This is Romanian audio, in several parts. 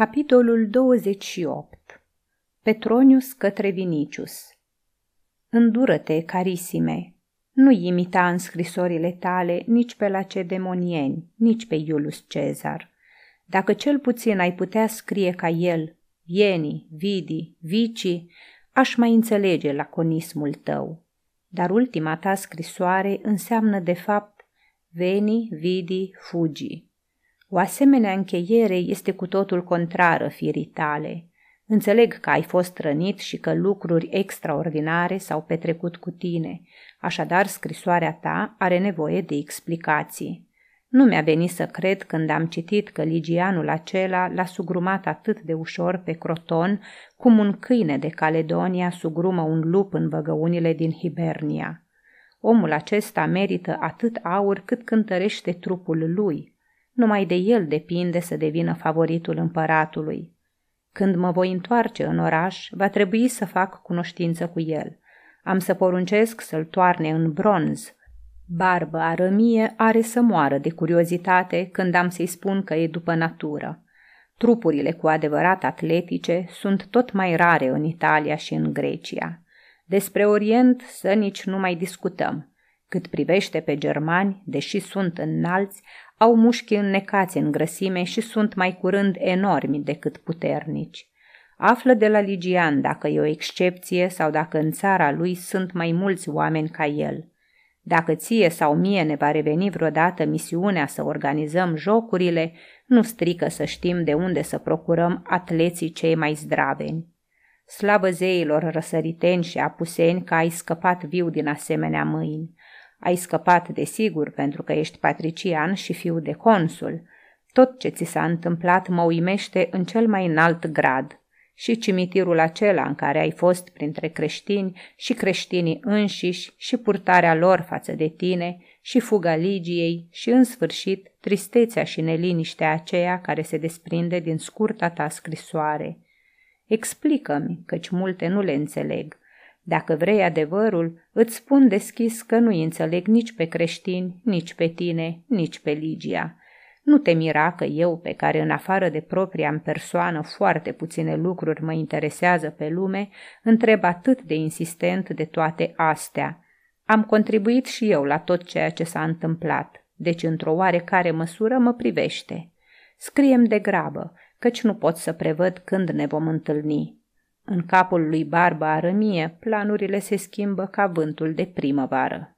Capitolul 28 Petronius către Vinicius Îndură-te, carisime, nu imita în scrisorile tale nici pe lacedemonieni, nici pe Iulus Cezar. Dacă cel puțin ai putea scrie ca el, Vieni, Vidi, Vici, aș mai înțelege laconismul tău. Dar ultima ta scrisoare înseamnă de fapt Veni, Vidi, Fugi. O asemenea încheiere este cu totul contrară firii tale. Înțeleg că ai fost rănit și că lucruri extraordinare s-au petrecut cu tine, așadar scrisoarea ta are nevoie de explicații. Nu mi-a venit să cred când am citit că ligianul acela l-a sugrumat atât de ușor pe Croton cum un câine de Caledonia sugrumă un lup în văgăunile din Hibernia. Omul acesta merită atât aur cât cântărește trupul lui. Numai de el depinde să devină favoritul împăratului. Când mă voi întoarce în oraș, va trebui să fac cunoștință cu el. Am să poruncesc să-l toarne în bronz. Barbă arămie are să moară de curiozitate când am să-i spun că e după natură. Trupurile cu adevărat atletice sunt tot mai rare în Italia și în Grecia. Despre Orient să nici nu mai discutăm. Cât privește pe germani, deși sunt înalți, au mușchi înnecați în grăsime și sunt mai curând enormi decât puternici. Află de la Ligian dacă e o excepție sau dacă în țara lui sunt mai mulți oameni ca el. Dacă ție sau mie ne va reveni vreodată misiunea să organizăm jocurile, nu strică să știm de unde să procurăm atleții cei mai zdraveni. Slavă zeilor răsăriteni și apuseni că ai scăpat viu din asemenea mâini. Ai scăpat, desigur, pentru că ești patrician și fiu de consul. Tot ce ți s-a întâmplat mă uimește în cel mai înalt grad. Și cimitirul acela în care ai fost printre creștini și creștinii înșiși și purtarea lor față de tine și fuga Ligiei și, în sfârșit, tristețea și neliniștea aceea care se desprinde din scurta ta scrisoare. Explică-mi, căci multe nu le înțeleg. Dacă vrei adevărul, îți spun deschis că nu înțeleg nici pe creștini, nici pe tine, nici pe Ligia. Nu te mira că eu, pe care în afară de propria în persoană foarte puține lucruri mă interesează pe lume, întreb atât de insistent de toate astea. Am contribuit și eu la tot ceea ce s-a întâmplat, deci într-o oarecare măsură mă privește. Scriem de grabă, căci nu pot să prevăd când ne vom întâlni. În capul lui Barba Arămie, planurile se schimbă ca vântul de primăvară.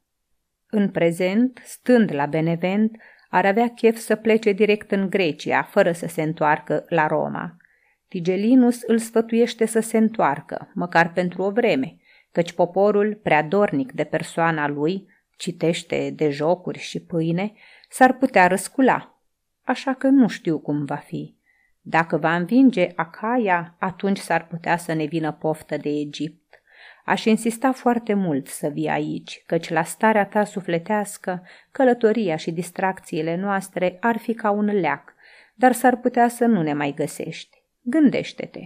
În prezent, stând la Benevent, ar avea chef să plece direct în Grecia, fără să se întoarcă la Roma. Tigelinus îl sfătuiește să se întoarcă, măcar pentru o vreme, căci poporul, prea dornic de persoana lui, citește de jocuri și pâine, s-ar putea răscula. Așa că nu știu cum va fi. Dacă va învinge Acaia, atunci s-ar putea să ne vină poftă de Egipt. Aș insista foarte mult să vii aici, căci la starea ta sufletească, călătoria și distracțiile noastre ar fi ca un leac, dar s-ar putea să nu ne mai găsești. Gândește-te,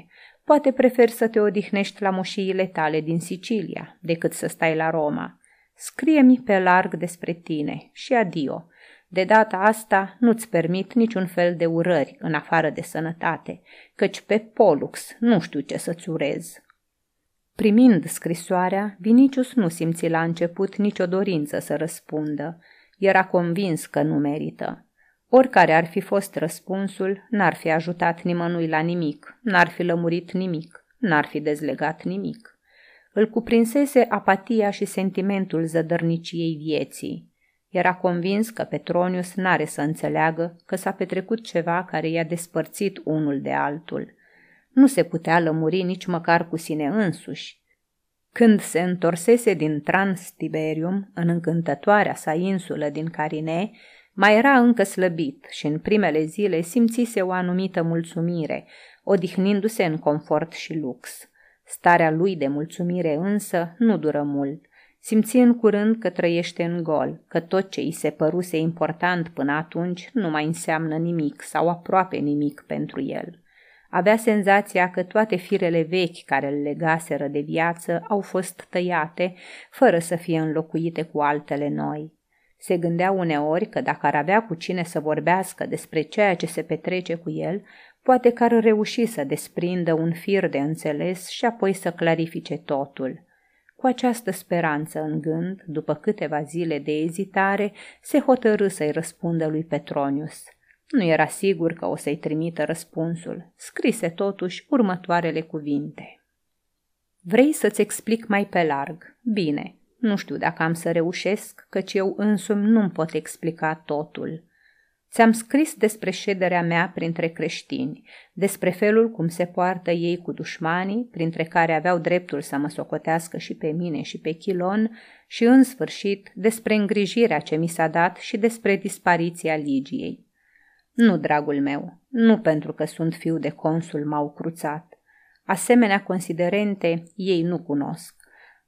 poate preferi să te odihnești la moșiile tale din Sicilia decât să stai la Roma. Scrie-mi pe larg despre tine și adio. De data asta nu-ți permit niciun fel de urări în afară de sănătate, căci pe Polux nu știu ce să-ți urez. Primind scrisoarea, Vinicius nu simți la început nicio dorință să răspundă. Era convins că nu merită. Oricare ar fi fost răspunsul, n-ar fi ajutat nimănui la nimic, n-ar fi lămurit nimic, n-ar fi dezlegat nimic. Îl cuprinsese apatia și sentimentul zădărniciei vieții. Era convins că Petronius n-are să înțeleagă că s-a petrecut ceva care i-a despărțit unul de altul. Nu se putea lămuri nici măcar cu sine însuși. Când se întorsese din Transtiberium, în încântătoarea sa insulă din Carine, mai era încă slăbit și în primele zile simțise o anumită mulțumire, odihnindu-se în confort și lux. Starea lui de mulțumire însă nu dură mult – Simți în curând că trăiește în gol, că tot ce îi se păruse important până atunci nu mai înseamnă nimic sau aproape nimic pentru el. Avea senzația că toate firele vechi care îl legaseră de viață au fost tăiate, fără să fie înlocuite cu altele noi. Se gândea uneori că dacă ar avea cu cine să vorbească despre ceea ce se petrece cu el, poate că ar reuși să desprindă un fir de înțeles și apoi să clarifice totul. Cu această speranță în gând, după câteva zile de ezitare, se hotărâ să-i răspundă lui Petronius. Nu era sigur că o să-i trimită răspunsul. Scrise totuși următoarele cuvinte. Vrei să-ți explic mai pe larg? Bine, nu știu dacă am să reușesc, căci eu însumi nu-mi pot explica totul. Ți-am scris despre șederea mea printre creștini, despre felul cum se poartă ei cu dușmanii, printre care aveau dreptul să mă socotească și pe mine și pe Chilon, și în sfârșit despre îngrijirea ce mi s-a dat și despre dispariția Ligiei. Nu, dragul meu, nu pentru că sunt fiu de consul m-au cruțat. Asemenea considerente ei nu cunosc.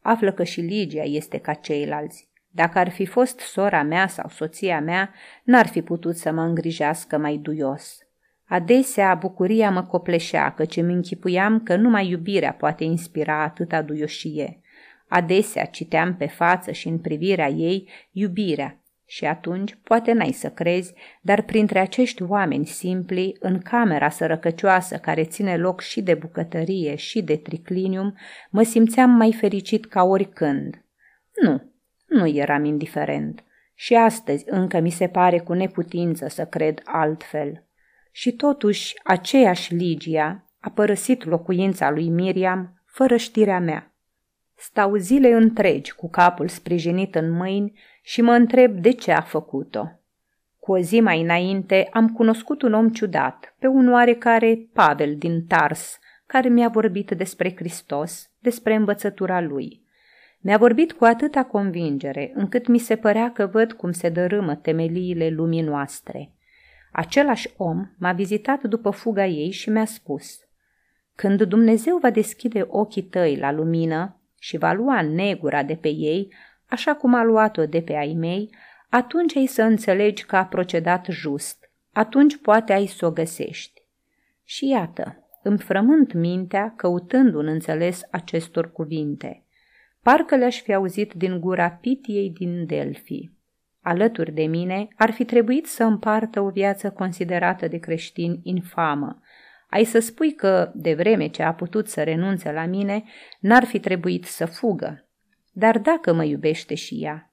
Află că și Ligia este ca ceilalți. Dacă ar fi fost sora mea sau soția mea, n-ar fi putut să mă îngrijească mai duios. Adesea bucuria mă copleșea, căci îmi închipuiam că numai iubirea poate inspira atâta duioșie. Adesea citeam pe față și în privirea ei iubirea, și atunci poate n-ai să crezi, dar printre acești oameni simpli, în camera sărăcăcioasă care ține loc și de bucătărie și de triclinium, mă simțeam mai fericit ca oricând. Nu, nu eram indiferent. Și astăzi încă mi se pare cu neputință să cred altfel. Și totuși, aceeași Ligia a părăsit locuința lui Miriam fără știrea mea. Stau zile întregi cu capul sprijinit în mâini și mă întreb de ce a făcut-o. Cu o zi mai înainte am cunoscut un om ciudat, pe un oarecare Pavel din Tars, care mi-a vorbit despre Hristos, despre învățătura lui. Mi-a vorbit cu atâta convingere, încât mi se părea că văd cum se dărâmă temeliile lumii noastre. Același om m-a vizitat după fuga ei și mi-a spus Când Dumnezeu va deschide ochii tăi la lumină și va lua negura de pe ei, așa cum a luat-o de pe ai mei, atunci ai să înțelegi că a procedat just, atunci poate ai să o găsești. Și iată, îmi frământ mintea căutând un înțeles acestor cuvinte – Parcă le-aș fi auzit din gura Pitiei din Delphi. Alături de mine ar fi trebuit să împartă o viață considerată de creștin infamă. Ai să spui că, de vreme ce a putut să renunțe la mine, n-ar fi trebuit să fugă. Dar dacă mă iubește și ea,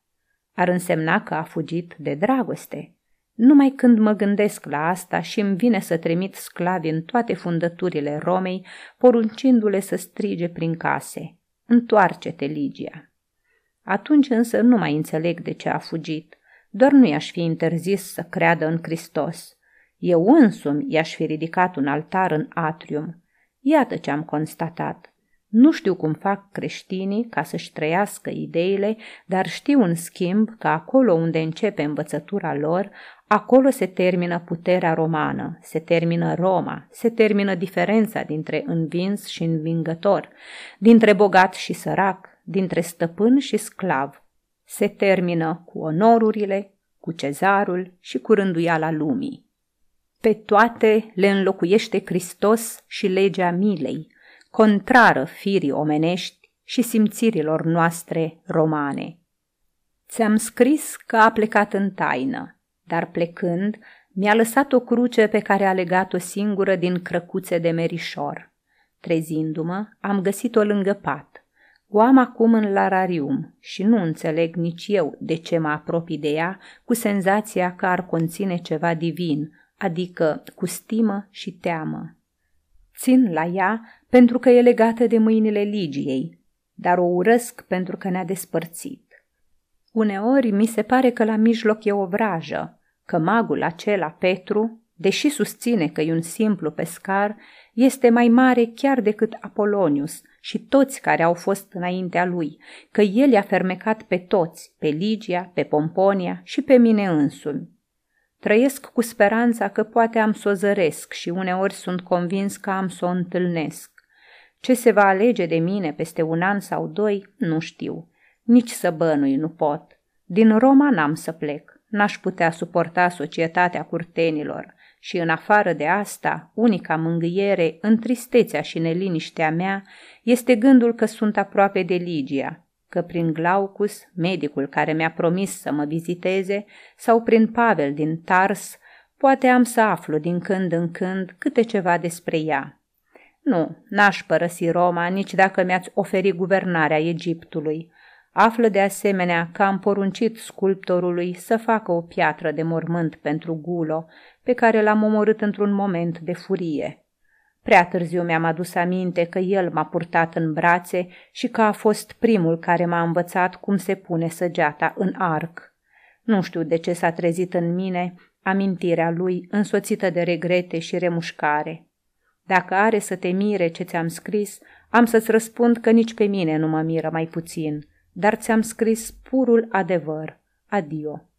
ar însemna că a fugit de dragoste. Numai când mă gândesc la asta și îmi vine să trimit sclavi în toate fundăturile Romei, poruncindu-le să strige prin case. Întoarce-te, Ligia. Atunci însă nu mai înțeleg de ce a fugit. Doar nu i-aș fi interzis să creadă în Hristos. Eu însumi i-aș fi ridicat un altar în atrium. Iată ce am constatat. Nu știu cum fac creștinii ca să-și trăiască ideile, dar știu în schimb că acolo unde începe învățătura lor, acolo se termină puterea romană, se termină Roma, se termină diferența dintre învins și învingător, dintre bogat și sărac, dintre stăpân și sclav. Se termină cu onorurile, cu cezarul și cu rânduiala lumii. Pe toate le înlocuiește Hristos și legea milei, contrară firii omenești și simțirilor noastre romane. Ți-am scris că a plecat în taină, dar plecând mi-a lăsat o cruce pe care a legat-o singură din crăcuțe de merișor. Trezindu-mă, am găsit-o lângă pat. O am acum în lararium și nu înțeleg nici eu de ce mă apropii de ea cu senzația că ar conține ceva divin, adică cu stimă și teamă. Țin la ea pentru că e legată de mâinile Ligiei, dar o urăsc pentru că ne-a despărțit. Uneori mi se pare că la mijloc e o vrajă, că magul acela, Petru, deși susține că e un simplu pescar, este mai mare chiar decât Apolonius și toți care au fost înaintea lui, că el i-a fermecat pe toți, pe Ligia, pe Pomponia și pe mine însumi. Trăiesc cu speranța că poate am să o zăresc și uneori sunt convins că am să o întâlnesc. Ce se va alege de mine peste un an sau doi, nu știu. Nici să bănui nu pot. Din Roma n-am să plec. N-aș putea suporta societatea curtenilor. Și în afară de asta, unica mângâiere în tristețea și neliniștea mea este gândul că sunt aproape de Ligia. Că prin Glaucus, medicul care mi-a promis să mă viziteze, sau prin Pavel din Tars, poate am să aflu din când în când câte ceva despre ea. Nu, n-aș părăsi Roma nici dacă mi-ați oferi guvernarea Egiptului. Află de asemenea că am poruncit sculptorului să facă o piatră de mormânt pentru Gulo, pe care l-am omorât într-un moment de furie. Prea târziu mi-am adus aminte că el m-a purtat în brațe și că a fost primul care m-a învățat cum se pune săgeata în arc. Nu știu de ce s-a trezit în mine amintirea lui însoțită de regrete și remușcare. Dacă are să te mire ce ți-am scris, am să-ți răspund că nici pe mine nu mă miră mai puțin, dar ți-am scris purul adevăr. Adio.